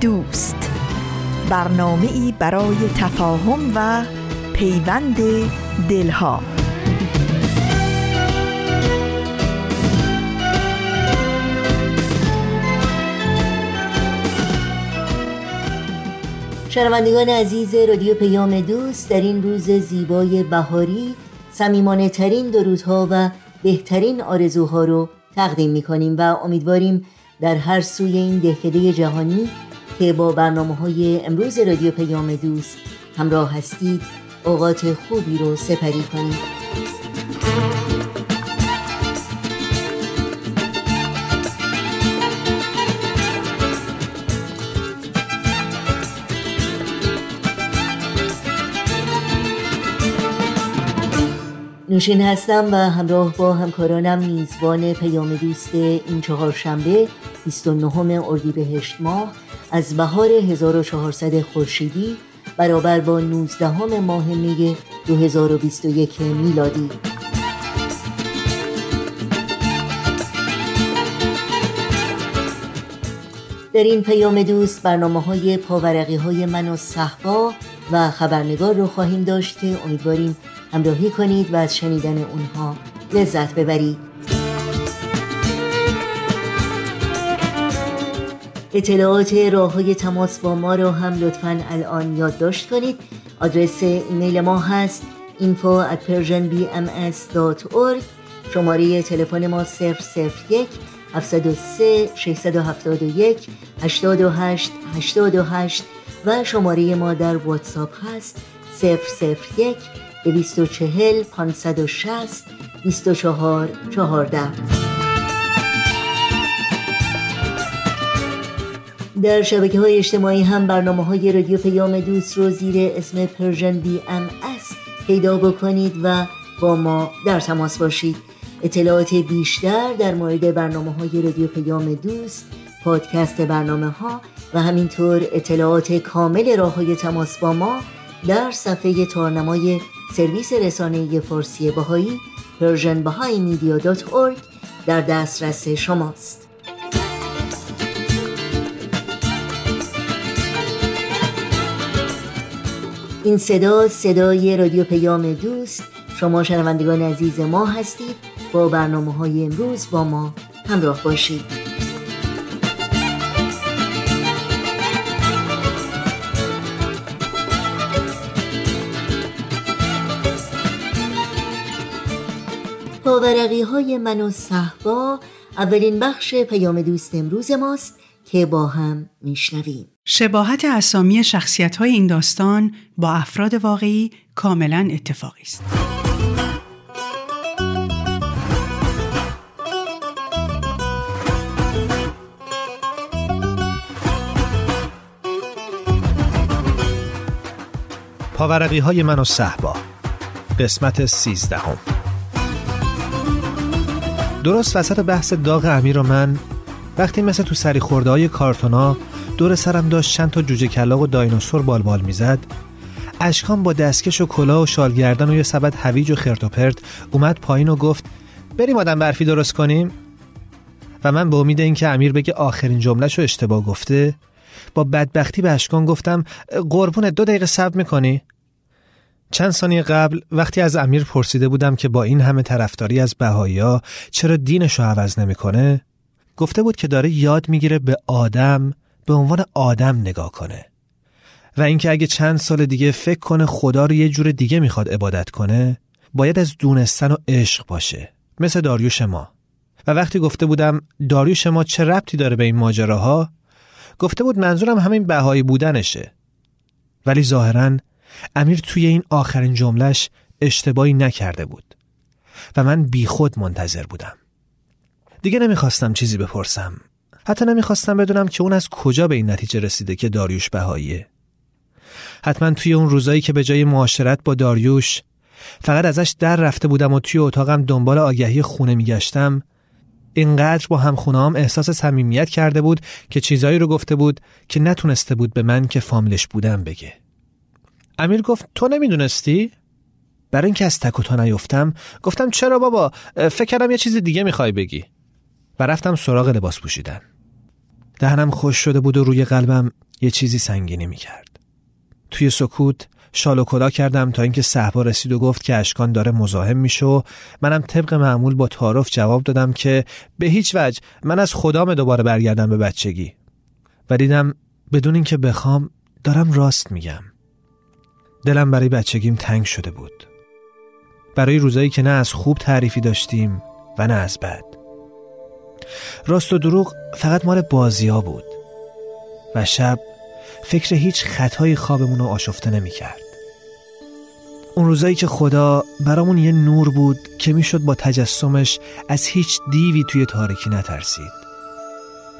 دوست. برنامه ای برای تفاهم و پیوند دلها. شنوندگان عزیز رادیو پیام دوست در این روز زیبای بهاری سمیمانه ترین درودها و بهترین آرزوها رو تقدیم می کنیم و امیدواریم در هر سوی این دهکده جهانی که با برنامه های امروز رادیو پیام دوست همراه هستید اوقات خوبی رو سپری کنید. نوشین هستم و همراه با همکارانم میزبان پیام دوست این چهارشنبه 29 اردیبهشت ماه. از بهار 1400 خورشیدی برابر با 19 ماه می 2021 میلادی. در این پیام دوست برنامه های پاورقی های من و صحبا و خبرنگار رو خواهیم داشت امیدواریم همراهی کنید و از شنیدن اونها لذت ببرید. اطلاعات راه های تماس با ما رو هم لطفا الان یادداشت کنید. آدرس ایمیل ما هست info at persianbms.org شماره تلفن ما 001 703 671 828 828 و شماره ما در واتساپ هست 001 240 560 24 14 در شبکه های اجتماعی هم برنامه های رادیو پیام دوست رو زیر اسم Persian BMS پیدا بکنید و با ما در تماس باشید. اطلاعات بیشتر در مورد برنامه های رادیو پیام دوست پادکست برنامه ها و همینطور اطلاعات کامل راه های تماس با ما در صفحه تارنمای سرویس رسانه فارسی بهایی Persian در دسترس شماست. این صدا صدای رادیو پیام دوست. شما شنوندگان عزیز ما هستید. با برنامه های امروز با ما همراه باشید. پاورقی های من و صحبا اولین بخش پیام دوست امروز ماست که با هم میشنویم. شباهت اسامی شخصیت های این داستان با افراد واقعی کاملا اتفاقی است. پاورقی های من و صحبا قسمت سیزدهم درست وسط بحث داغ امیر و من وقتی مثل تو سری خورده های کارتونا دور سرم داشت چند تا جوجه کلاق و دایناسور بالبال می‌زد. اشکان با دستکش و کلاه و شالگردن و یه سبد هویج و خرت و پرت اومد پایین و گفت بریم آدم برفی درست کنیم؟ و من به امید اینکه امیر بگه آخرین جملهش رو اشتباه گفته با بدبختی به اشکان گفتم قربونت دو دقیقه صبر می‌کنی؟ چند ثانیه قبل وقتی از امیر پرسیده بودم که با این همه طرفداری از بهایا چرا دینش رو عوض نمی‌کنه گفته بود که داره یاد می‌گیره به آدم به عنوان آدم نگاه کنه. و اینکه اگه چند سال دیگه فکر کنه خدا رو یه جور دیگه می‌خواد عبادت کنه باید از دونستن و عشق باشه مثل داریوش ما. و وقتی گفته بودم داریوش ما چه ربطی داره به این ماجراها گفته بود منظورم همین بهایی بودنشه. ولی ظاهرا امیر توی این آخرین جملش اشتباهی نکرده بود. و من بیخود منتظر بودم. دیگه نمی‌خواستم چیزی بپرسم. حتی نمی‌خواستم بدونم که اون از کجا به این نتیجه رسیده که داریوش بهاییه. حتما توی اون روزایی که به جای معاشرت با داریوش فقط ازش در رفته بودم و توی اتاقم دنبال آگهی خونه میگشتم اینقدر با همخونام احساس صمیمیت کرده بود که چیزایی رو گفته بود که نتونسته بود به من که فاملش بودم بگه. امیر گفت تو نمی‌دونستی؟ برای اینکه از تک و نیفتم گفتم چرا بابا؟ فکر کردم یه چیز دیگه می‌خوای بگی. و رفتم سراغ لباس پوشیدن. دهنم خوش شده بود و روی قلبم یه چیزی سنگینی می‌کرد. توی سکوت شال و کلا کردم تا اینکه صحبا رسید و گفت که اشکان داره مزاحم میشه و منم طبق معمول با تعارف جواب دادم که به هیچ وجه من از خدام دوباره برگردم به بچگی. و دیدم بدون اینکه بخوام دارم راست میگم. دلم برای بچگیم تنگ شده بود. برای روزایی که نه از خوب تعریفی داشتیم و نه از بد. راست و دروغ فقط مال بازی ها بود و شب فکر هیچ خطای خوابمون رو آشفته نمی کرد. اون روزایی که خدا برامون یه نور بود که می‌شد با تجسمش از هیچ دیوی توی تاریکی نترسید.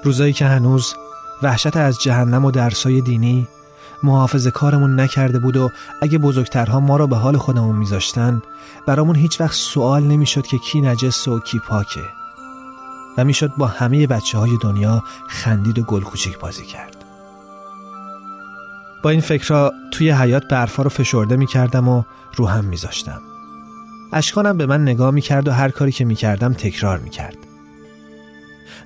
روزایی که هنوز وحشت از جهنم و درسای دینی محافظ کارمون نکرده بود و اگه بزرگترها ما را به حال خودمون میذاشتن برامون هیچ وقت سوال نمی‌شد که کی نجس و کی پاکه و می‌شد با همه بچه های دنیا خندید و گل کوچیک بازی کرد. با این فکرها توی حیات برفا رو فشرده می‌کردم و رو هم میذاشتم. اشکانم به من نگاه می‌کرد و هر کاری که می‌کردم تکرار می‌کرد.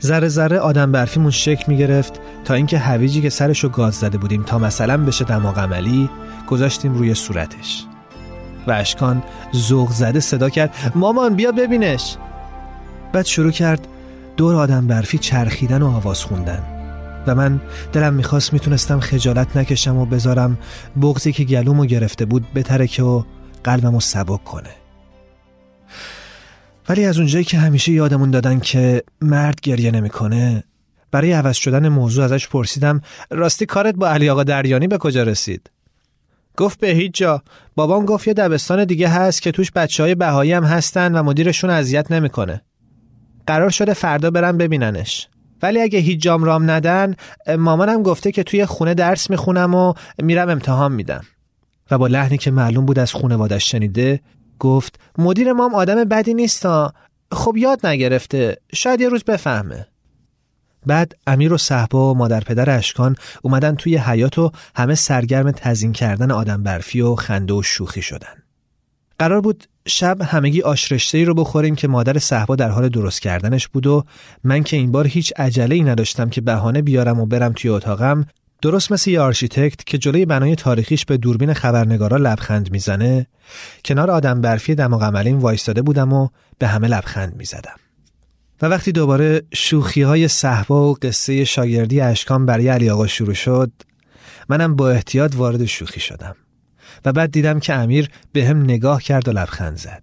ذره ذره آدم برفیمون شکل می گرفت تا اینکه هویجی که سرشو گاز زده بودیم تا مثلا بشه دماغ عملی گذاشتیم روی صورتش. و اشکان ذوق زده صدا کرد مامان بیا ببینش. بعد شروع کرد دور آدم برفی چرخیدن و آواز خوندن. و من دلم می‌خواست می‌تونستم خجالت نکشم و بذارم بغزی که گلومو گرفته بود بترکه و قلبمو سبک کنه. ولی از اونجایی که همیشه یادمون دادن که مرد گریه نمی‌کنه برای عوض شدن موضوع ازش پرسیدم راستی کارت با علی آقا دریانی به کجا رسید؟ گفت به هیچ جا. بابام گفت یه دبستان دیگه هست که توش بچه های بهایی هم هستن و مدیرشون اذیت نمی‌کنه. قرار شده فردا برم ببیننش. ولی اگه هیچ جام رام ندن مامانم گفته که توی خونه درس می‌خونم و میرم امتحان میدم. و با لحنی که معلوم بود از خونوادش شنیده گفت مدیر مام آدم بدی نیست خب یاد نگرفته. شاید یه روز بفهمه. بعد امیر و صحبا و مادر پدر اشکان اومدن توی حیاط و همه سرگرم تزیین کردن آدم برفی و خنده و شوخی شدن. قرار بود شب همگی آش رو بخوریم که مادر صهبا در حال درست کردنش بود و من که این بار هیچ عجله ای نداشتم که بهانه بیارم و برم توی اتاقم درست مثل یه آرشیتکت که جلوی بنای تاریخیش به دوربین خبرنگارا لبخند می‌زنه کنار آدم برفی دماغ عملیم وایستاده بودم و به همه لبخند می‌زدم. و وقتی دوباره شوخی های صحبا و قصه شاگردی اشکان برای علی آقا شروع شد منم با احتیاط وارد شوخی شدم. و بعد دیدم که امیر به هم نگاه کرد و لبخند زد.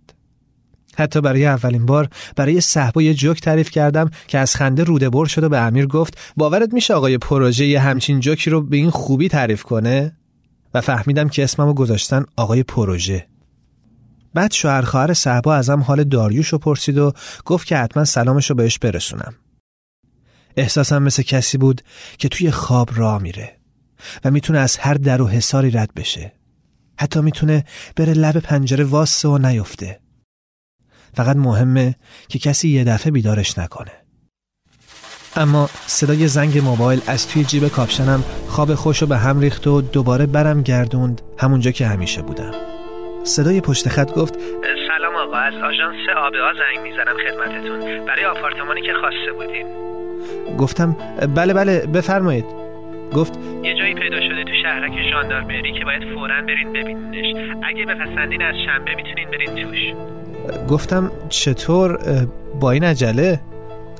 حتی برای اولین بار برای صحبا یه جوک تعریف کردم که از خنده روده بر شد و به امیر گفت باورت میشه آقای پروژه یه همچین جوکی رو به این خوبی تعریف کنه؟ و فهمیدم که اسممو گذاشتن آقای پروژه. بعد شوهر خواهر صحبا ازم حال داریوش رو پرسید و گفت که حتما سلامش رو بهش برسونم. احساسم مثل کسی بود که توی خواب راه میره و می‌تونه از هر در و حساری رد بشه. حتی می‌تونه بره لب پنجره واسه و نیفته. فقط مهمه که کسی یه دفعه بیدارش نکنه. اما صدای زنگ موبایل از توی جیب کاپشنم خواب خوشو به هم ریخت و دوباره برم گردوند همونجا که همیشه بودم. صدای پشت خط گفت سلام آقا از آژانس آب زنگ می‌زنم خدمتتون. برای آپارتمانی که خواسته بودین. گفتم بله بله بفرمایید. گفت یه جایی پیدا شده تو شهرک ژاندارمری که باید فورا برین ببینینش. اگه بپسندین از شنبه می‌تونین برین توش. گفتم چطور؟ با این عجله؟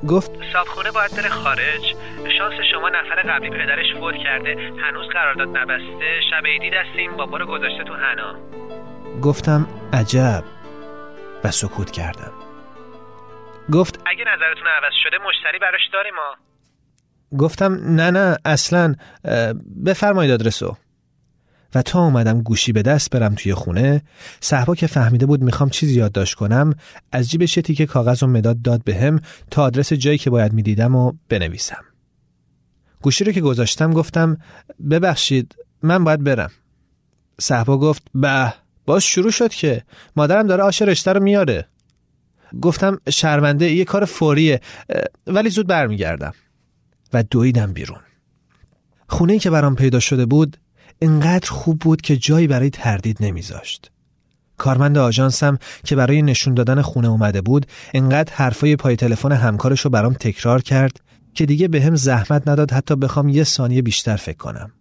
گفت صابخونه باید بره خارج. شانس شما نفر قبلی پدرش فوت کرده. هنوز قرارداد نبسته. شب عیدی دست این بابا رو گذاشته تو حنا. گفتم عجب و سکوت کردم. گفت اگه نظرتون عوض شده مشتری براش داریم ما. گفتم نه نه اصلا بفرمایید آدرسو. و تا اومدم گوشی به دست برم توی خونه صحبا که فهمیده بود می‌خوام چیزی یادداشت کنم از جیبش یه تیکه کاغذ و مداد داد بهم به تا آدرس جایی که باید می‌دیدم و بنویسم. گوشی رو که گذاشتم گفتم ببخشید من باید برم. صحبا گفت به باز شروع شد که مادرم داره آش رشته رو میاره. گفتم شرمنده یه کار فوریه ولی زود برمیگردم. و دویدم بیرون خونه که برام پیدا شده بود انقدر خوب بود که جایی برای تردید نمیذاشت. کارمند آژانسم که برای نشون دادن خونه اومده بود انقدر حرفای پای تلفن همکارش رو برام تکرار کرد که دیگه به هم زحمت نداد حتی بخوام یه ثانیه بیشتر فکر کنم.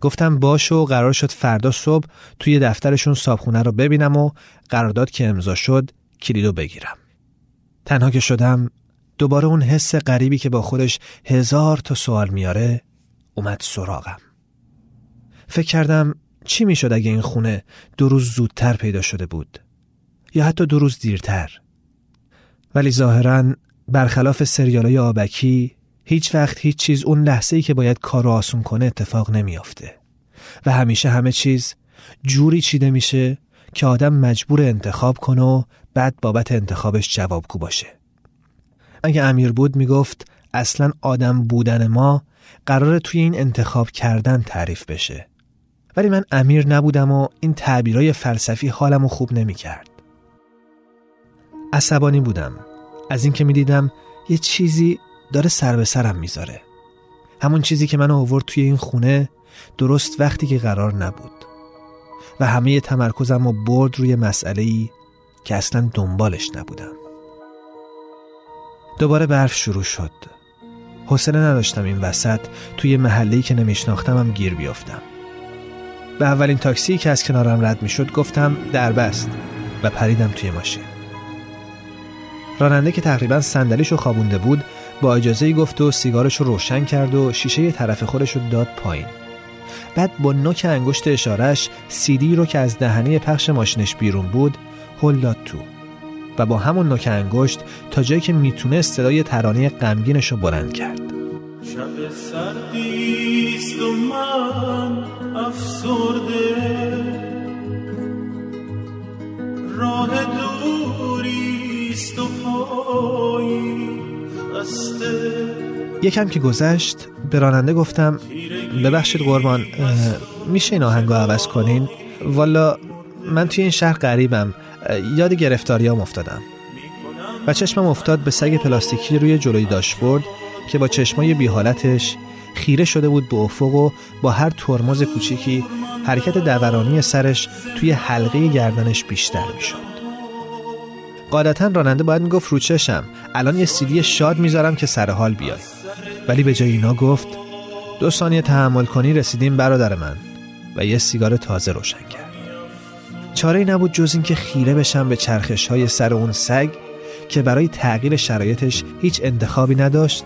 گفتم باش و قرار شد فردا صبح توی دفترشون صابخونه رو ببینم و قرارداد که امضا شد کلیدو بگیرم. تنها که شدم دوباره اون حس غریبی که با خودش هزار تا سوال میاره اومد سراغم. فکر کردم چی می‌شد اگه این خونه دو روز زودتر پیدا شده بود یا حتی دو روز دیرتر. ولی ظاهرا برخلاف سریالای آبکی هیچ وقت هیچ چیز اون لحظه ای که باید کار آسون کنه اتفاق نمیافته. و همیشه همه چیز جوری چیده میشه که آدم مجبور انتخاب کنه و بعد بابت انتخابش جوابگو باشه. اگه امیر بود می‌گفت اصلا آدم بودن ما قرار توی این انتخاب کردن تعریف بشه ولی من امیر نبودم و این تعبیرای فلسفی حالمو خوب نمی‌کرد. عصبانی بودم از اینکه می‌دیدم یه چیزی داره سر به سرم می‌ذاره. همون چیزی که منو آورد توی این خونه درست وقتی که قرار نبود و همه تمرکزم رو برد روی مسئله که اصلا دنبالش نبودم. دوباره برف شروع شد. حوصله نداشتم این وسط توی محله‌ای که نمیشناختمم گیر بیافتم. به اولین تاکسی که از کنارم رد می شد گفتم دربست و پریدم توی ماشین راننده که تقریبا صندلیشو خوابونده بود با اجازه گفت و سیگارش رو روشن کرد و شیشه طرف خودش رو داد پایین بعد با نوک انگشت اشارش سیدی رو که از دهنه پخش ماشینش بیرون بود هل داد تو و با همون نوک انگشت تا جایی که می‌تونه صدای ترانه غمگینش رو بلند کرد. شب سردیست و من افسرده. راه دوریست و پایی خسته. یکم که گذشت به راننده گفتم ببخشید قربان میشه این آهنگو عوض کنین؟ والا من توی این شهر غریبم. یاد گرفتاریام افتادم. و چشمم افتاد به سگ پلاستیکی روی جلوی داشبورد که با چشمای بی حالتش خیره شده بود به افق و با هر ترمز کوچیکی حرکت دورانی سرش توی حلقه گردنش بیشتر می‌شد. قاعدتا راننده باید می‌گفت رو چشم. الان یه سیدی شاد می‌ذارم که سر حال بیای ولی به جای اینا گفت دو ثانیه تحمل کنی رسیدیم برادر من و یه سیگار تازه روشن کرد. چاره نبود جز اینکه خیره بشم به چرخش های سر اون سگ که برای تغییر شرایطش هیچ انتخابی نداشت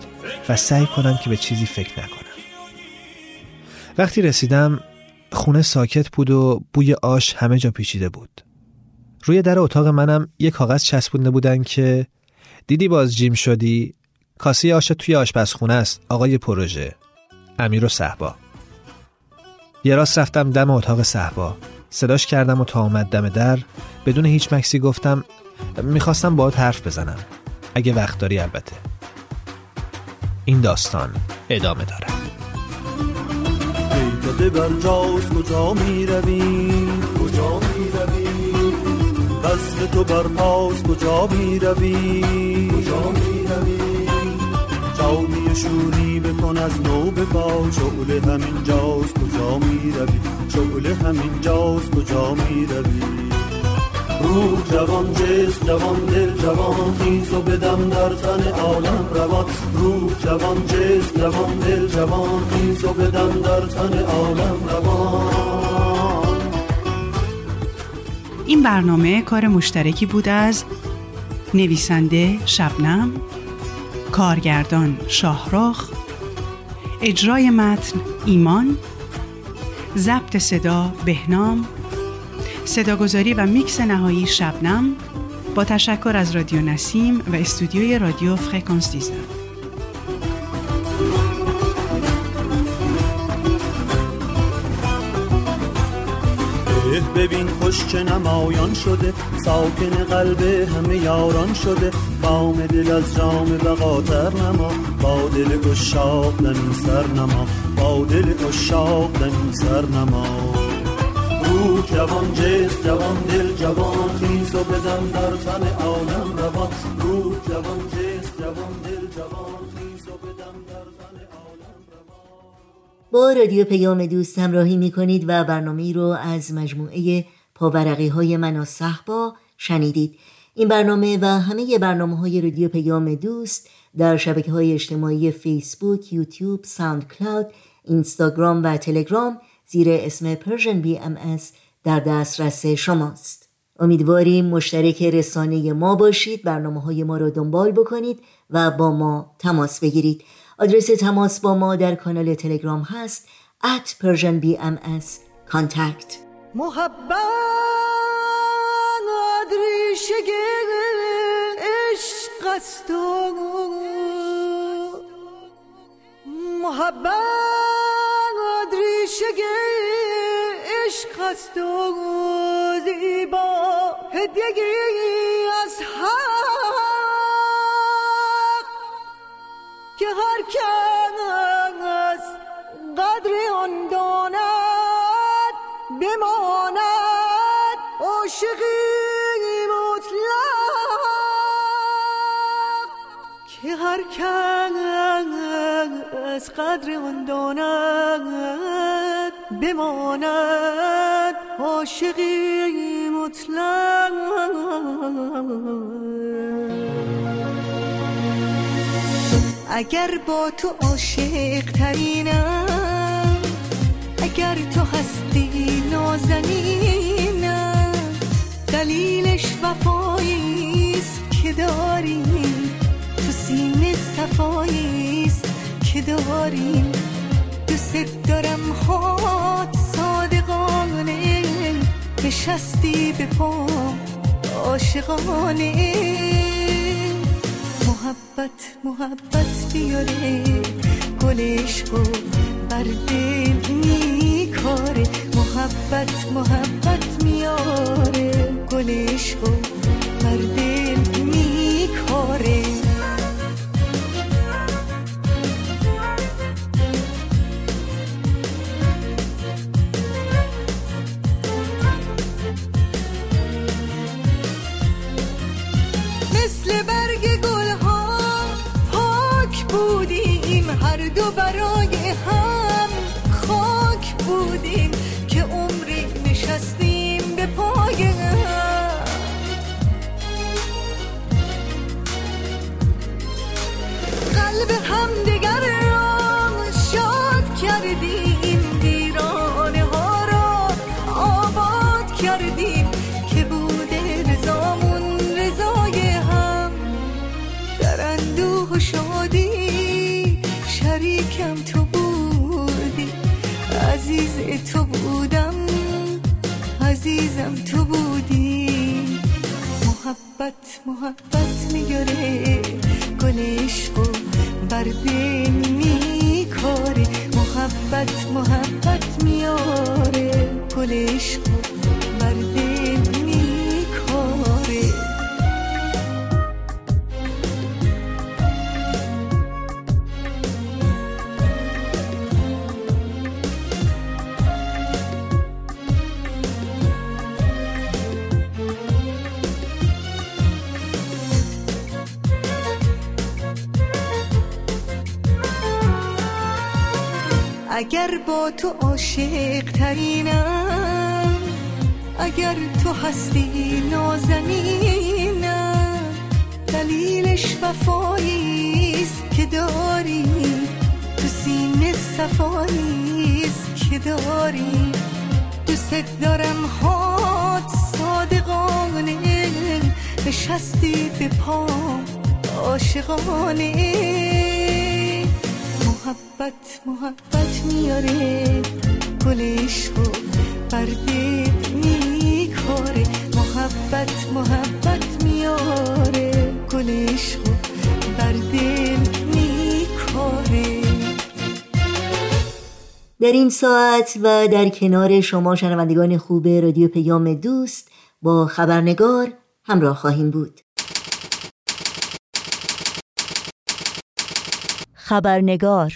و سعی کنم که به چیزی فکر نکنم. وقتی رسیدم خونه ساکت بود و بوی آش همه جا پیچیده بود. روی در اتاق منم یه کاغذ چسبونده بودن که دیدی باز جیم شدی؟ کاسه آش توی آشپزخونه است آقای پروژه. امیر و صحبا یه راست رفتم دم اتاق صحبا صداش کردم و تا آمد دم در بدون هیچ مکسی گفتم می‌خواستم باهات حرف بزنم. اگه وقت داری البته. این داستان ادامه داره. داده بر جاز کجا می روی کجا می روی وصل تو بر پاس کجا می روی کجا می روی جامی شوری بکن از نو به با. شعله همین جاز کجا می روی شعله همین جاز کجا می روی روح جوان جسم جوان دل جوان خیز و بدم در تن عالم روان. روح جوان جسم جوان دل جوان خیز و بدم در تن عالم روان. این برنامه کار مشترکی بود از نویسنده شبنم کارگردان شاهراخ اجرای متن ایمان ضبط صدا بهنام صداگذاری و میکس نهایی شبنم با تشکر از رادیو نسیم و استودیوی رادیو فرکانس دیزن ببین خوش چه نمایان شده ساکن قلب همه یاران شده. بام دل از جام بقاتر نما با دل اشاق نمی سر نما با دل اشاق نمی سر نما. روح جوان جس جوان دل جوان خیز و بدم در تن عالم روان روح جوان جس جوان دل جوان با رادیو پیام دوست همراهی می کنید و برنامه رو از مجموعه پاورقی های من و صهبا شنیدید. این برنامه و همه برنامه های رادیو پیام دوست در شبکه های اجتماعی فیسبوک، یوتیوب، ساوند کلاود، اینستاگرام و تلگرام زیر اسم BMS در دسترس شماست. امیدواریم مشترک رسانه ما باشید برنامه های ما را دنبال بکنید و با ما تماس بگیرید. آدرس تماس با ما در کانال تلگرام هست at Persian BMS contact. محبت ریشه عشق است و محبت ریشه عشق است و زیبا. هدیگی از حق که هر کس قدر آن داند بماند عاشقی مطلق. که هر کس قدر آن داند بماند عاشقی مطلق. اگر با تو عاشق ترینم اگر تو هستی نازنینم دلیلش وفاییست که داریم تو سینه صفاییست که داریم دوست دارم هات صادقانه نشستی به پا عاشقانه. محبت محبت بیاره. گل عشقو بر دل میکاره. محبت محبت میاره. گل عشقو بر دل میکاره. عزیزم تو بودی. محبت محبت میاره گل عشقو بر میکاره. محبت محبت میاره گل عشقو بر اگر با تو عاشق ترینم اگر تو هستی نازنینم دلیلش وفاییست که داری تو سینه صفاییست که داری. دوست دارم هات صادقانه نشستی به پام عاشقانه. محبت محبت. میاره گل عشقو بر دل میکاره محبت محبت میاره گل عشقو بر دل میکاره در این ساعت و در کنار شما شنوندگان خوب رادیو پیام دوست با خبرنگار همراه خواهیم بود. خبرنگار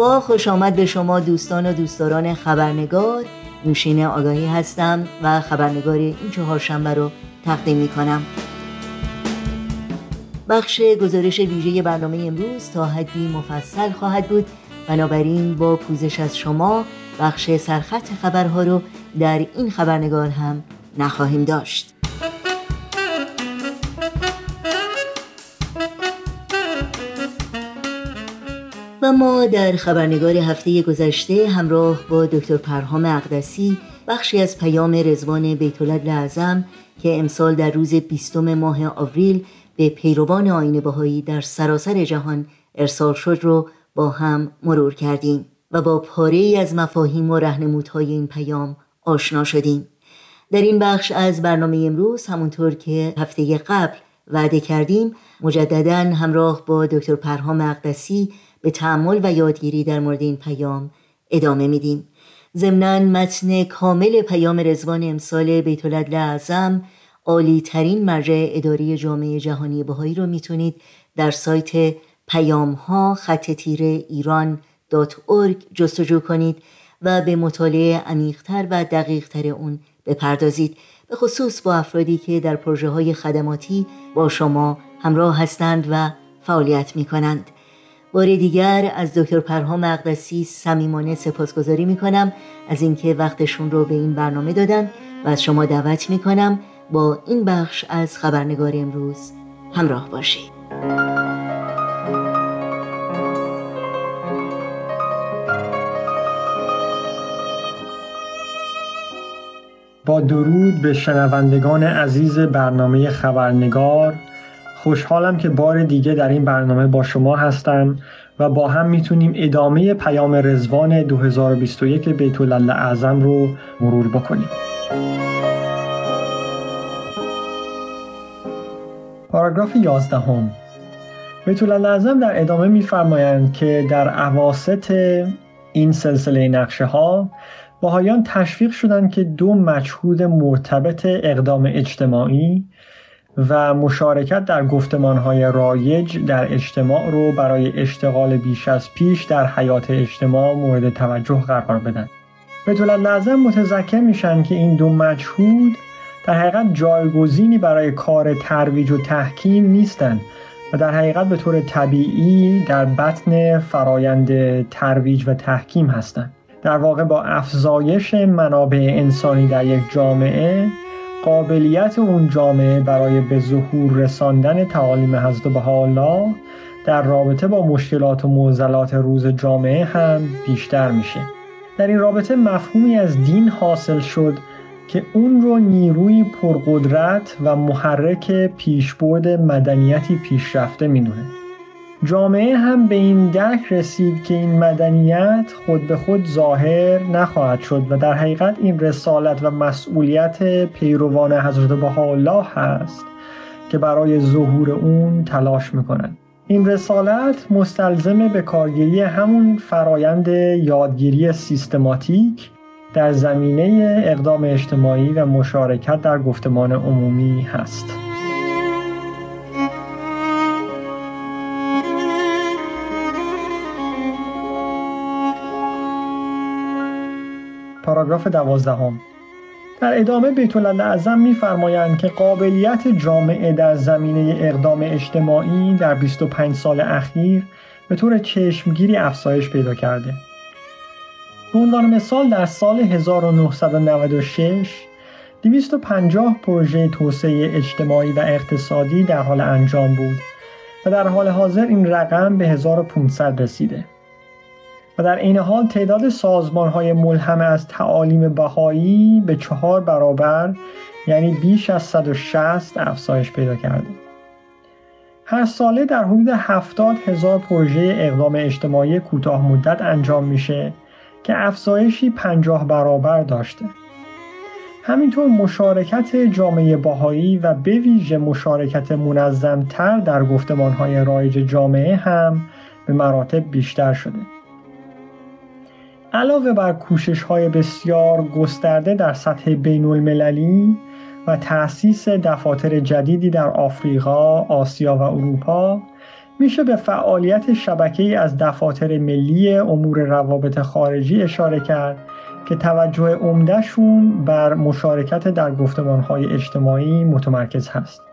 با خوش آمد به شما دوستان و دوستداران خبرنگار. نوشین آگاهی هستم و خبرنگار این چهارشنبه رو تقدیم می کنم بخش گزارش ویژه برنامه امروز تا حدی مفصل خواهد بود. بنابراین با پوزش از شما بخش سرخط خبرها رو در این خبرنگار هم نخواهیم داشت. و ما در خبرنگار هفته گذشته همراه با دکتر پرهام اقدسی بخشی از پیام رزوان بیتولد لعظم که امسال در روز بیستم ماه آوریل به پیروان آین بهایی در سراسر جهان ارسال شد رو با هم مرور کردیم و با پاره ای از مفاهیم و رهنمودهای این پیام آشنا شدیم. در این بخش از برنامه امروز همونطور که هفته قبل وعده کردیم مجددا همراه با دکتر پرهام اقدسی به تعمل و یادگیری در مورد این پیام ادامه میدیم ضمنا متن کامل پیام رزوان امسال بیتولد اعظم عالی ترین مرجع اداری جامعه جهانی بهایی رو می‌تونید در سایت پیام ها خط تیره ایران جستجو کنید و به مطالعه عمیقتر و دقیقتر اون بپردازید به خصوص با افرادی که در پروژه های خدماتی با شما همراه هستند و فعالیت می کنند. بار دیگر از دکتر پرهام مقدسی صمیمانه سپاسگزاری می کنم از اینکه وقتشون رو به این برنامه دادن و از شما دعوت می کنم با این بخش از خبرنگار امروز همراه باشید. با درود به شنوندگان عزیز برنامه خبرنگار خوشحالم که بار دیگه در این برنامه با شما هستم و با هم می‌تونیم ادامه پیام رزوان 2021 بیت اعظم رو مرور بکنیم. پاراگراف 11 هم بیت اعظم در ادامه میفرمایند که در عواست این سلسله نقشه ها باهایان تشویق شدند که دو مجهود مرتبط اقدام اجتماعی و مشارکت در گفتمانهای رایج در اجتماع رو برای اشتغال بیش از پیش در حیات اجتماع مورد توجه قرار بدن. به طولت لازم متذکر میشن که این دو مجهود در حقیقت جایگزینی برای کار ترویج و تحکیم نیستند و در حقیقت به طور طبیعی در بطن فرایند ترویج و تحکیم هستند در واقع با افزایش منابع انسانی در یک جامعه قابلیت اون جامعه برای به ظهور رساندن تعالیم حضرت بهاءالله در رابطه با مشکلات و معضلات روز جامعه هم بیشتر میشه. در این رابطه مفهومی از دین حاصل شد که اون رو نیروی پرقدرت و محرک پیشبرد مدنیتی پیشرفته می‌دونه جامعه هم به این درک رسید که این مدنیت خود به خود ظاهر نخواهد شد و در حقیقت این رسالت و مسئولیت پیروان حضرت بهاءالله هست که برای ظهور اون تلاش می‌کنند این رسالت مستلزم به کارگیری همون فرایند یادگیری سیستماتیک در زمینه اقدام اجتماعی و مشارکت در گفتمان عمومی هست. پاراگراف دوازدهم در ادامه بیت اعظم میفرمایند که قابلیت جامعه در زمینه اقدام اجتماعی در 25 سال اخیر به طور چشمگیری افزایش پیدا کرده. به عنوان مثال در سال 1996 250 پروژه توسعه اجتماعی و اقتصادی در حال انجام بود و در حال حاضر این رقم به 1500 رسیده. و در این حال تعداد سازمان های ملهم از تعالیم بهایی به چهار برابر یعنی بیش از 160 افزایش پیدا کرده. هر ساله در حدود 70 هزار پروژه اقدام اجتماعی کوتاه مدت انجام میشه که افزایشی 50 برابر داشته. همینطور مشارکت جامعه باهایی و به ویژه مشارکت منظمتر در گفتمانهای رایج جامعه هم به مراتب بیشتر شده علاوه بر کوشش های بسیار گسترده در سطح بین المللی و تأسیس دفاتر جدیدی در آفریقا، آسیا و اروپا میشه به فعالیت شبکه‌ای از دفاتر ملی امور روابط خارجی اشاره کرد که توجه عمدهشون بر مشارکت در گفتمانهای اجتماعی متمرکز هست.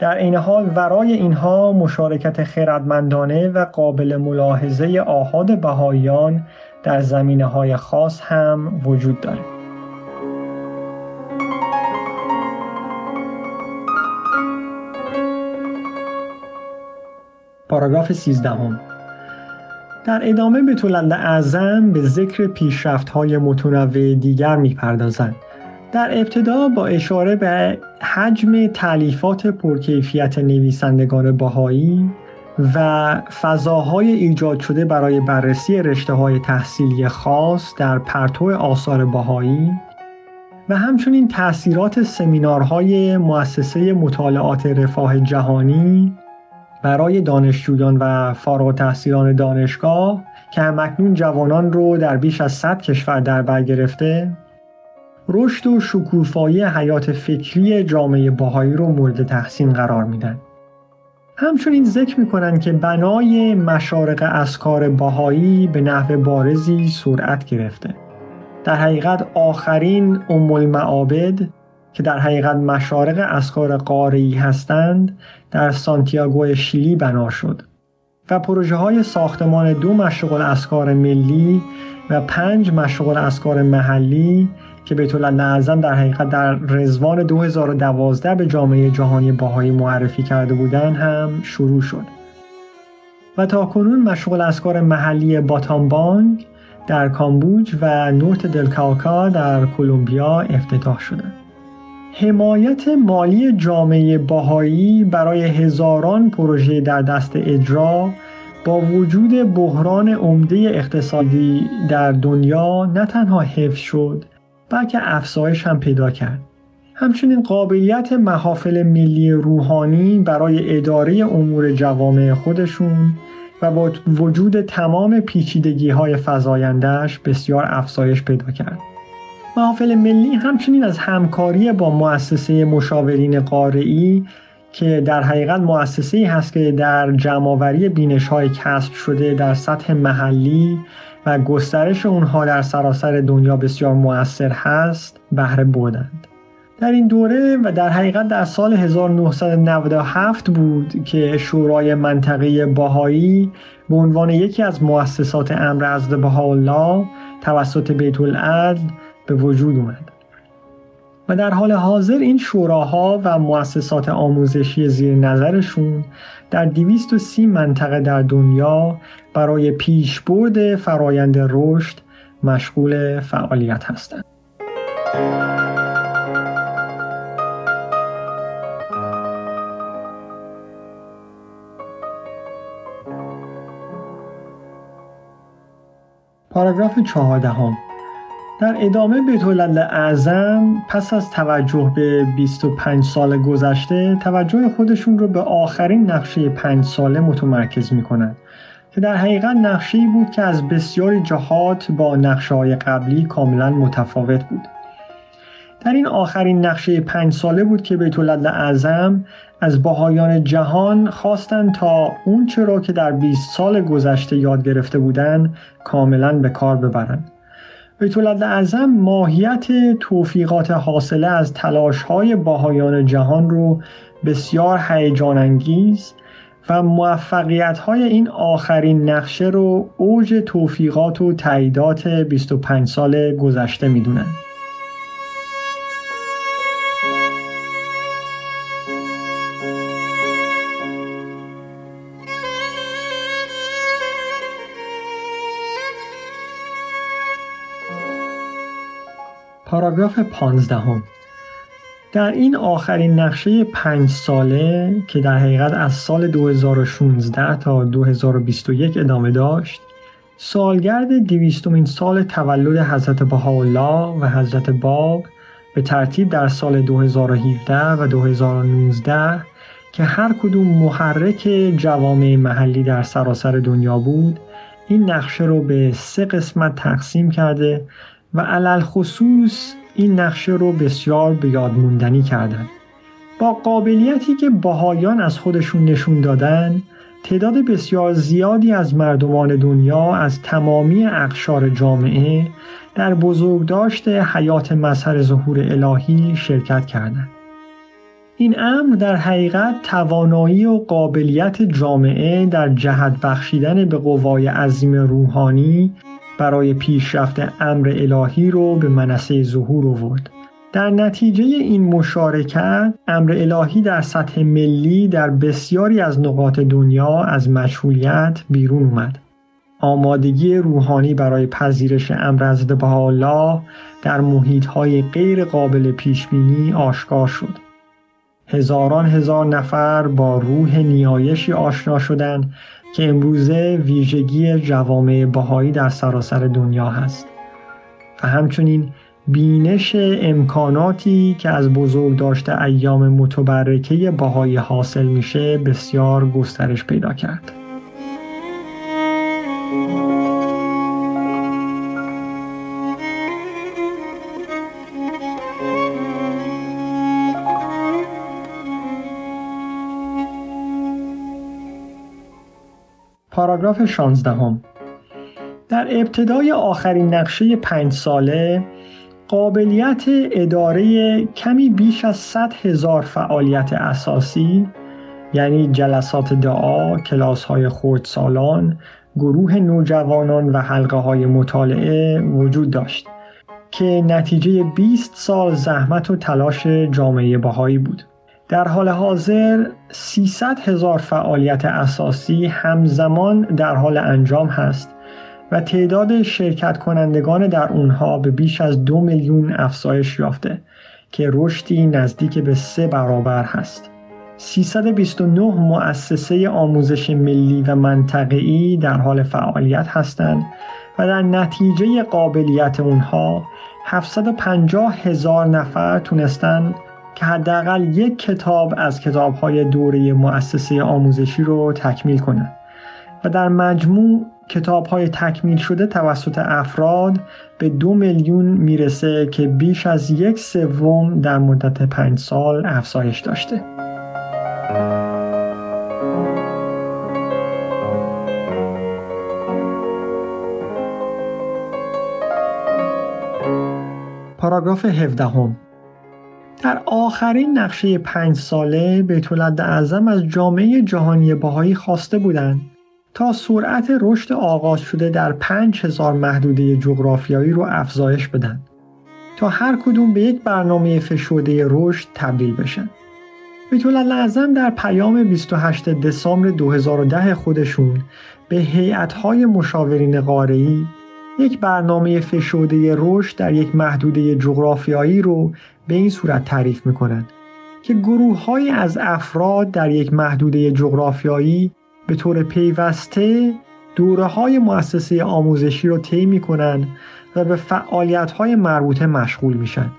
در این حال ورای اینها مشارکت خردمندانه و قابل ملاحظه آهاد بهاییان در زمینه های خاص هم وجود دارد. پاراگراف 13 هم. در ادامه به اعظم به ذکر پیشرفت های متنوع دیگر می‌پردازند در ابتدا با اشاره به حجم تعلیفات پرکیفیت نویسندگان باهایی و فضاهای ایجاد شده برای بررسی رشته های تحصیلی خاص در پرتو آثار باهایی و همچنین تأثیرات سمینارهای مؤسسه مطالعات رفاه جهانی برای دانشجویان و فارغ تحصیلان دانشگاه که همکنون جوانان رو در بیش از 100 کشور در بر گرفته رشد و شکوفایی حیات فکری جامعه باهایی رو مورد تحسین قرار میدن. همچنین ذکر می‌کنن که بنای مشارق اسکار باهایی به نحو بارزی سرعت گرفته. در حقیقت آخرین ام المعابد که در حقیقت مشارق اسکار قاره‌ای هستند در سانتیاگو شیلی بنا شد و پروژه های ساختمان دو مشغل اسکار ملی و پنج مشغل اسکار محلی که بیت اعظم در حقیقت در رزوان 2012 به جامعه جهانی باهایی معرفی کرده بودند هم شروع شد و تا کنون مشغل اسکار محلی باتامبانگ در کامبوج و نورت دلکالکا در کلمبیا افتتاح شدند. حمایت مالی جامعه باهایی برای هزاران پروژه در دست اجرا با وجود بحران عمده اقتصادی در دنیا نه تنها حفظ شد بلکه افزایش هم پیدا کرد. همچنین قابلیت محافل ملی روحانی برای اداره امور جوامع خودشون و با وجود تمام پیچیدگی های فضایندهش بسیار افزایش پیدا کرد. محافل ملی همچنین از همکاری با مؤسسه مشاورین قارعی که در حقیقت مؤسسه هست که در جمعآوری بینش های کسب شده در سطح محلی و گسترش اونها در سراسر دنیا بسیار مؤثر هست بهره بردند. در این دوره و در حقیقت در سال 1997 بود که شورای منطقه باهایی به عنوان یکی از مؤسسات امر از بهاءالله توسط بیت العدل به وجود اومد. و در حال حاضر این شوراها و مؤسسات آموزشی زیر نظرشون در 230 منطقه در دنیا برای پیشبرد فرایند رشد مشغول فعالیت هستند. پاراگراف چهاردهم در ادامه بیت اعظم پس از توجه به 25 سال گذشته توجه خودشون رو به آخرین نقشه پنج ساله متمرکز می کنند که در حقیقت نقشه بود که از بسیاری جهات با نقشه های قبلی کاملا متفاوت بود. در این آخرین نقشه پنج ساله بود که بیت اعظم از باهایان جهان خواستند تا اون چرا که در 20 سال گذشته یاد گرفته بودند کاملا به کار ببرند بیت اعظم ماهیت توفیقات حاصله از تلاش های باهایان جهان رو بسیار هیجان انگیز و موفقیت های این آخرین نقشه رو اوج توفیقات و تاییدات 25 سال گذشته می‌دونن. پاراگراف پانزدهم. در این آخرین نقشه پنج ساله که در حقیقت از سال 2016 تا 2021 ادامه داشت سالگرد دویستمین سال تولد حضرت بهاءالله و حضرت باب به ترتیب در سال 2017 و 2019 که هر کدوم محرک جوامع محلی در سراسر دنیا بود این نقشه رو به سه قسمت تقسیم کرده و علل خصوص این نقشه رو بسیار به یاد موندنی کردن با قابلیتی که باهایان از خودشون نشون دادن تعداد بسیار زیادی از مردمان دنیا از تمامی اقشار جامعه در بزرگداشت حیات مظهر ظهور الهی شرکت کردند. این امر در حقیقت توانایی و قابلیت جامعه در جهت بخشیدن به قوای عظیم روحانی برای پیشرفت امر الهی رو به منصه ظهور آورد. در نتیجه این مشارکت امر الهی در سطح ملی در بسیاری از نقاط دنیا از مشغولیت بیرون اومد. آمادگی روحانی برای پذیرش امر حضرت الله در محیطهای غیر قابل پیشبینی آشکار شد. هزاران هزار نفر با روح نیایشی آشنا شدند که امروزه ویژگی جوامع بهایی در سراسر دنیا هست و همچنین بینش امکاناتی که از بزرگ داشته ایام متبرکه بهایی حاصل میشه بسیار گسترش پیدا کرد. پاراگراف 16 هم. در ابتدای آخرین نقشه پنج ساله قابلیت اداره کمی بیش از 100 هزار فعالیت اساسی یعنی جلسات دعا، کلاس های خردسالان، گروه نوجوانان و حلقه های مطالعه وجود داشت که نتیجه 20 سال زحمت و تلاش جامعه باهایی بود. در حال حاضر 300 هزار فعالیت اساسی همزمان در حال انجام هست و تعداد شرکت کنندگان در اونها به بیش از دو میلیون افزایش یافته که رشدی نزدیک به سه برابر هست. 329 مؤسسه آموزش ملی و منطقه‌ای در حال فعالیت هستند و در نتیجه قابلیت اونها 750 هزار نفر تونستند که حداقل یک کتاب از کتابهای دوره مؤسسه آموزشی رو تکمیل کنند و در مجموع کتاب های تکمیل شده توسط افراد به دو میلیون می‌رسه که بیش از یک سوم در مدت پنج سال افزایش داشته. پاراگراف 17 هم. در آخرین نقشه پنج ساله بیت اعظم از جامعه جهانی باهایی خواسته بودند تا سرعت رشد آغاز شده در 5000 محدوده جغرافیایی رو افزایش بدن تا هر کدوم به یک برنامه فشرده رشد تبدیل بشن. بیت اعظم در پیام 28 دسامبر 2010 خودشون به هیئت‌های مشاورین قاره‌ای یک برنامه فشرده رشد در یک محدوده جغرافیایی رو به این صورت تعریف می‌کنند که گروه های از افراد در یک محدوده جغرافیایی به طور پیوسته دوره های مؤسسه آموزشی رو طی می‌کنن و به فعالیت های مربوطه مشغول میشن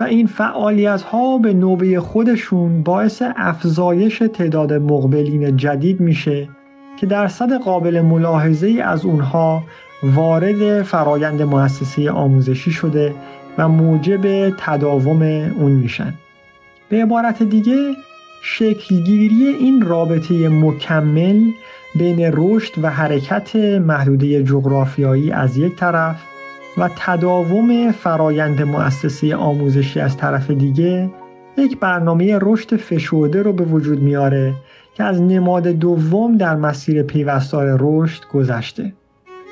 و این فعالیت ها به نوبه خودشون باعث افزایش تعداد مقبلین جدید میشه که درصد قابل ملاحظه از اونها وارد فرایند مؤسسه آموزشی شده و موجب تداوم اون میشن به عبارت دیگه شکلگیری این رابطه مکمل بین رشد و حرکت محدوده جغرافیایی از یک طرف و تداوم فرایند مؤسسه آموزشی از طرف دیگه یک برنامه رشد فشرده رو به وجود میاره که از نماد دوم در مسیر پیوستار رشد گذشته.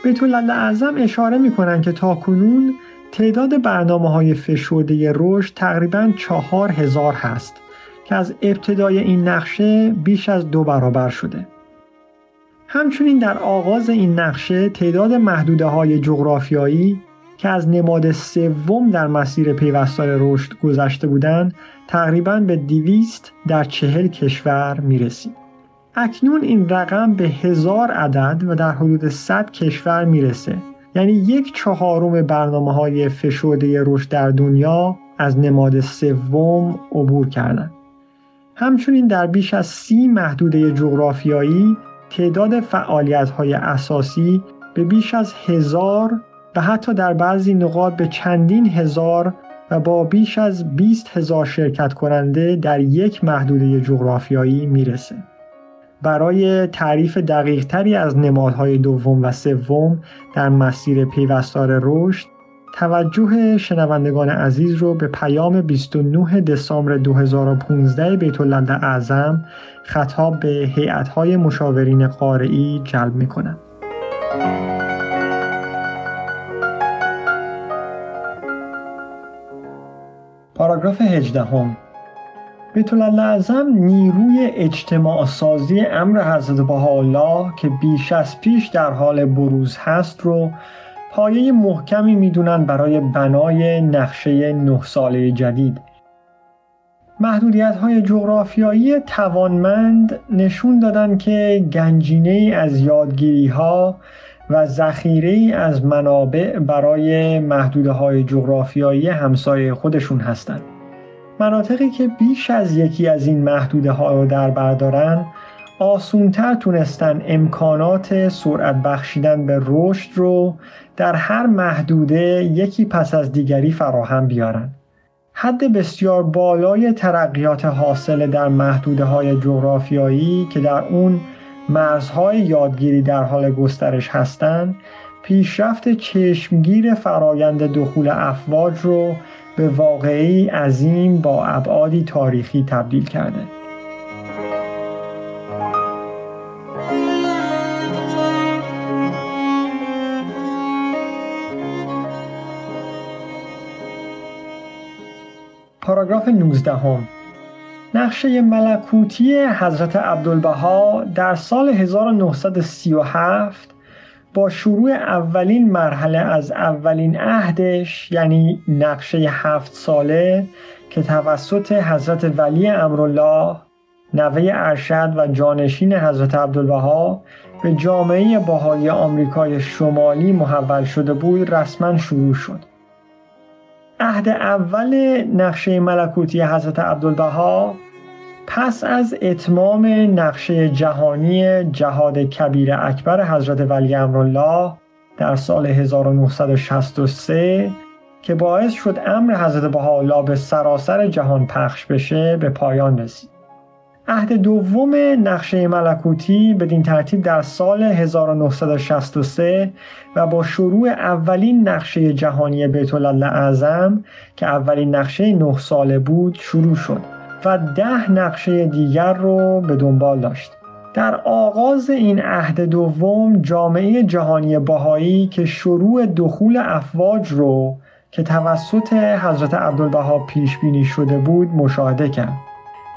بیت اعظم اشاره می‌کنن که تا کنون تعداد برنامه های فشرده رشد تقریبا چهار هزار هست که از ابتدای این نقشه بیش از دو برابر شده. همچنین در آغاز این نقشه تعداد محدوده های جغرافیایی که از نماد سوم در مسیر پیوستار رشد گذشته بودند تقریبا به دیویست در چهل کشور می. اکنون این رقم به هزار عدد و در حدود 100 کشور می‌رسه یعنی یک چهارم برنامه های فشرده رشد در دنیا از نماد سوم عبور کردند. همچنین در بیش از سی محدوده جغرافیایی تعداد فعالیت های اساسی به بیش از هزار و حتی در بعضی نقاط به چندین هزار و با بیش از 20 هزار شرکت کننده در یک محدوده جغرافیایی می‌رسه. برای تعریف دقیق تری از نمادهای دوم و سوم در مسیر پیوستار رشد توجه شنوندگان عزیز رو به پیام 29 دسامبر 2015 بیت اعظم خطاب به هیئت‌های مشاورین قارعی جلب می‌کنم. پاراگراف 18 هم بیت اعظم نیروی اجتماع سازی امر حضرت بهاءالله که بیش از پیش در حال بروز هست رو پایه محکمی می‌دونن برای بنای نقشه نه ساله جدید محدودیت های جغرافیایی توانمند نشون دادن که گنجینه از یادگیری ها و ذخیره از منابع برای محدوده های جغرافیایی همسایه خودشون هستند. مناطقی که بیش از یکی از این محدوده ها رو در بردارن آسونتر تونستن امکانات سرعت بخشیدن به رشد رو در هر محدوده یکی پس از دیگری فراهم بیارن. حد بسیار بالای ترقیات حاصل در محدوده های جغرافیایی که در اون مرزهای یادگیری در حال گسترش هستند پیشرفت چشمگیر فرایند دخول افواج رو به واقعی عظیم با ابعادی تاریخی تبدیل کرده. پاراگراف 19 هم نقشه ملکوتی حضرت عبدالبها در سال 1937 با شروع اولین مرحله از اولین عهدش یعنی نقشه هفت ساله که توسط حضرت ولی امرالله نوه ارشد و جانشین حضرت عبدالبها به جامعه باهای آمریکای شمالی محول شده بود رسما شروع شد. عهد اول نقشه ملکوتی حضرت عبدالبها پس از اتمام نقشه جهانی جهاد کبیر اکبر حضرت ولی امرالله در سال 1963 که باعث شد امر حضرت بهاءالله به سراسر جهان پخش بشه به پایان رسید. عهد دوم نقشه ملکوتی بدین ترتیب در سال 1963 و با شروع اولین نقشه جهانی بیت اعظم که اولین نقشه نه ساله بود شروع شد و ده نقشه دیگر رو به دنبال داشت. در آغاز این عهد دوم جامعه جهانی باهایی که شروع دخول افواج رو که توسط حضرت عبدالبها پیش بینی شده بود مشاهده کرد.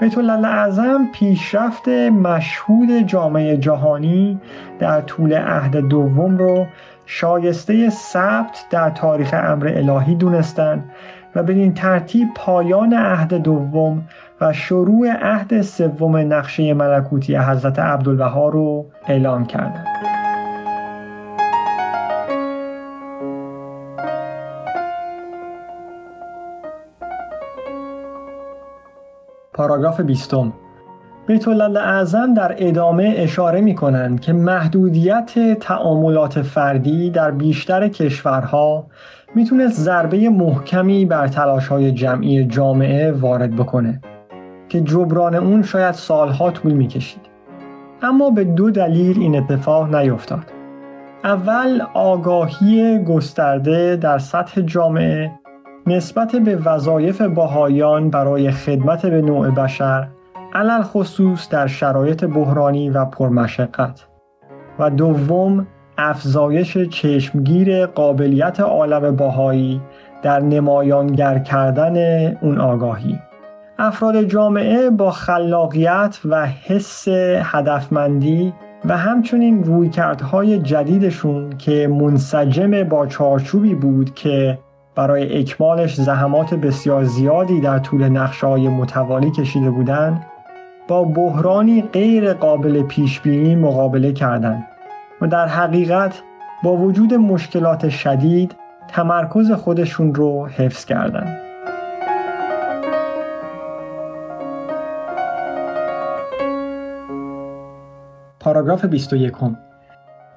بیت اعظم پیشرفت مشهود جامعه جهانی در طول عهد دوم رو شایسته ثبت در تاریخ امر الهی دونستند و بدین ترتیب پایان عهد دوم و شروع عهد سوم نقشه ملکوتی حضرت عبدالبها رو اعلام کردند. پاراگراف بیستم بیت اعظم در ادامه اشاره می کنند که محدودیت تعاملات فردی در بیشتر کشورها می‌تونست ضربه محکمی بر تلاش های جمعی جامعه وارد بکنه که جبران اون شاید سالها طول می‌کشید. اما به دو دلیل این اتفاق نیفتاد. اول آگاهی گسترده در سطح جامعه نسبت به وظایف باهایان برای خدمت به نوع بشر علل خصوص در شرایط بحرانی و پرمشقت. و دوم افزایش چشمگیر قابلیت عالم باهایی در نمایانگر کردن اون آگاهی. افراد جامعه با خلاقیت و حس هدفمندی و همچنین رویکردهای جدیدشون که منسجم با چارچوبی بود که برای اکمالش زحمات بسیار زیادی در طول نقشه های متوالی کشیده بودند با بحرانی غیر قابل پیش بینی مقابله کردند. و در حقیقت با وجود مشکلات شدید تمرکز خودشون رو حفظ کردند. پاراگراف 21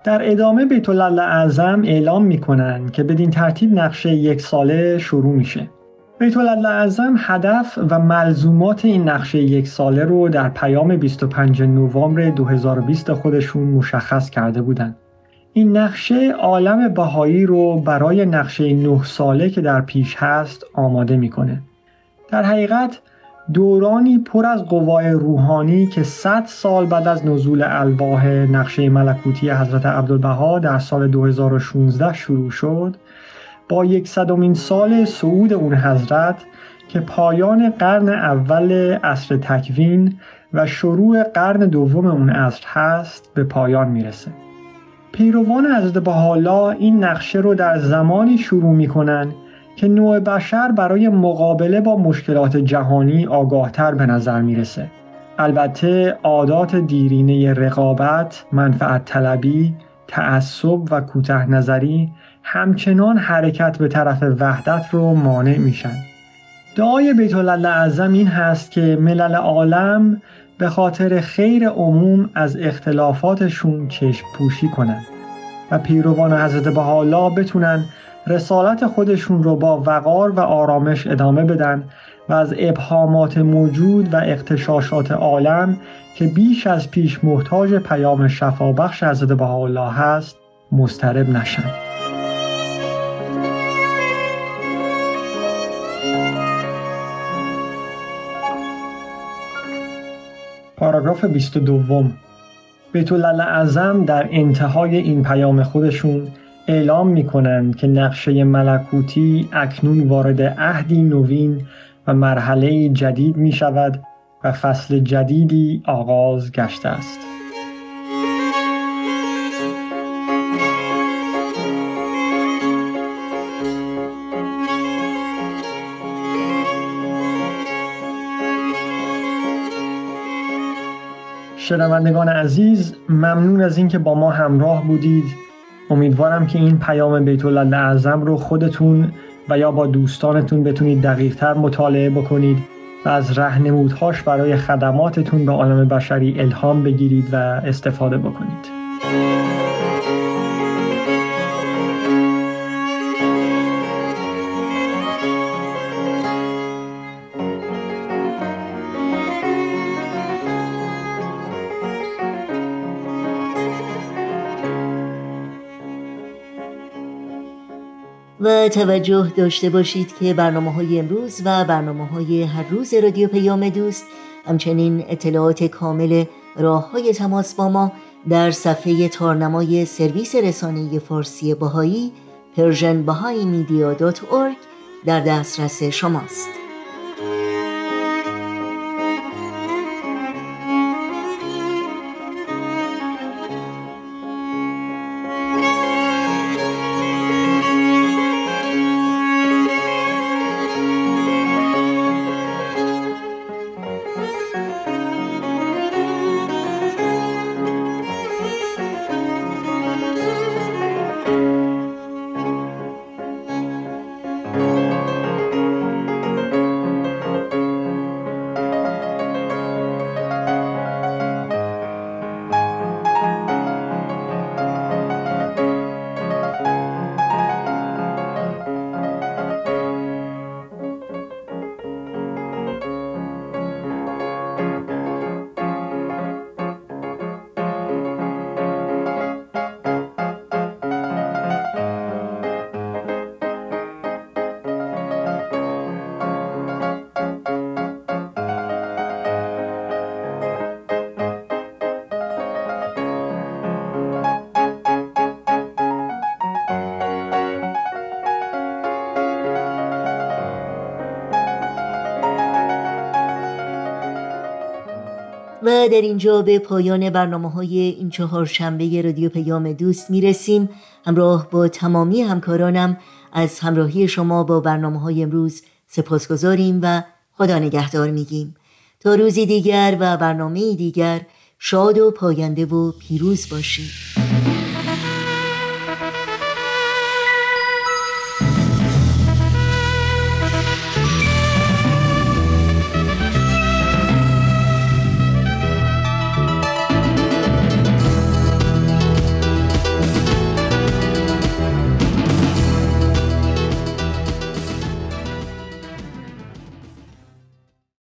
در ادامه بیت اعظم اعلام می‌کنن که بدین ترتیب نقشه یک ساله شروع میشه. بیت اعظم هدف و ملزومات این نقشه یک ساله رو در پیام 25 نوامبر 2020 خودشون مشخص کرده بودند. این نقشه عالم بهایی رو برای نقشه نه ساله که در پیش هست آماده می‌کنه. در حقیقت دورانی پر از قوای روحانی که 100 سال بعد از نزول الواح نقشه ملکوتی حضرت عبدالبها در سال 2016 شروع شد با یکصدمین سال صعود اون حضرت که پایان قرن اول عصر تکوین و شروع قرن دوم اون عصر هست به پایان می‌رسه. پیروان حضرت بهاءالله این نقشه رو در زمانی شروع می‌کنن که نوع بشر برای مقابله با مشکلات جهانی آگاهتر به نظر می‌رسه. البته عادات دیرینه رقابت، منفعت طلبی، تعصب و کوته نظری همچنان حرکت به طرف وحدت رو مانع میشن. دعای بیت اعظم این هست که ملل عالم به خاطر خیر عموم از اختلافاتشون چشم پوشی کنند و پیروان حضرت بهاءالله بتونن رسالت خودشون رو با وقار و آرامش ادامه بدن و از ابهامات موجود و اختشاشات عالم که بیش از پیش محتاج پیام شفابخش حضرت بهاءالله هست مسترب نشن پاراگراف 22 بیت اعظم در انتهای این پیام خودشون اعلام می کنند که نقشه ملکوتی اکنون وارد عهدی نوین و مرحله جدید می شود و فصل جدیدی آغاز گشته است. شنوندگان عزیز ممنون از اینکه با ما همراه بودید امیدوارم که این پیام بیت اعظم رو خودتون و یا با دوستانتون بتونید دقیقتر مطالعه بکنید و از رهنمودهاش برای خدماتتون به عالم بشری الهام بگیرید و استفاده بکنید. توجه داشته باشید که برنامه های امروز و برنامه های هر روز رادیو پیام دوست همچنین اطلاعات کامل راه های تماس با ما در صفحه تارنمای سرویس رسانه فارسی باهایی پرژن باهای در دسترس شماست. در اینجا به پایان برنامه های این چهار شنبه رادیو پیام دوست می‌رسیم. همراه با تمامی همکارانم از همراهی شما با برنامه های امروز سپاس گذاریم و خدا نگهدار میگیم. تا روزی دیگر و برنامه دیگر شاد و پاینده و پیروز باشید.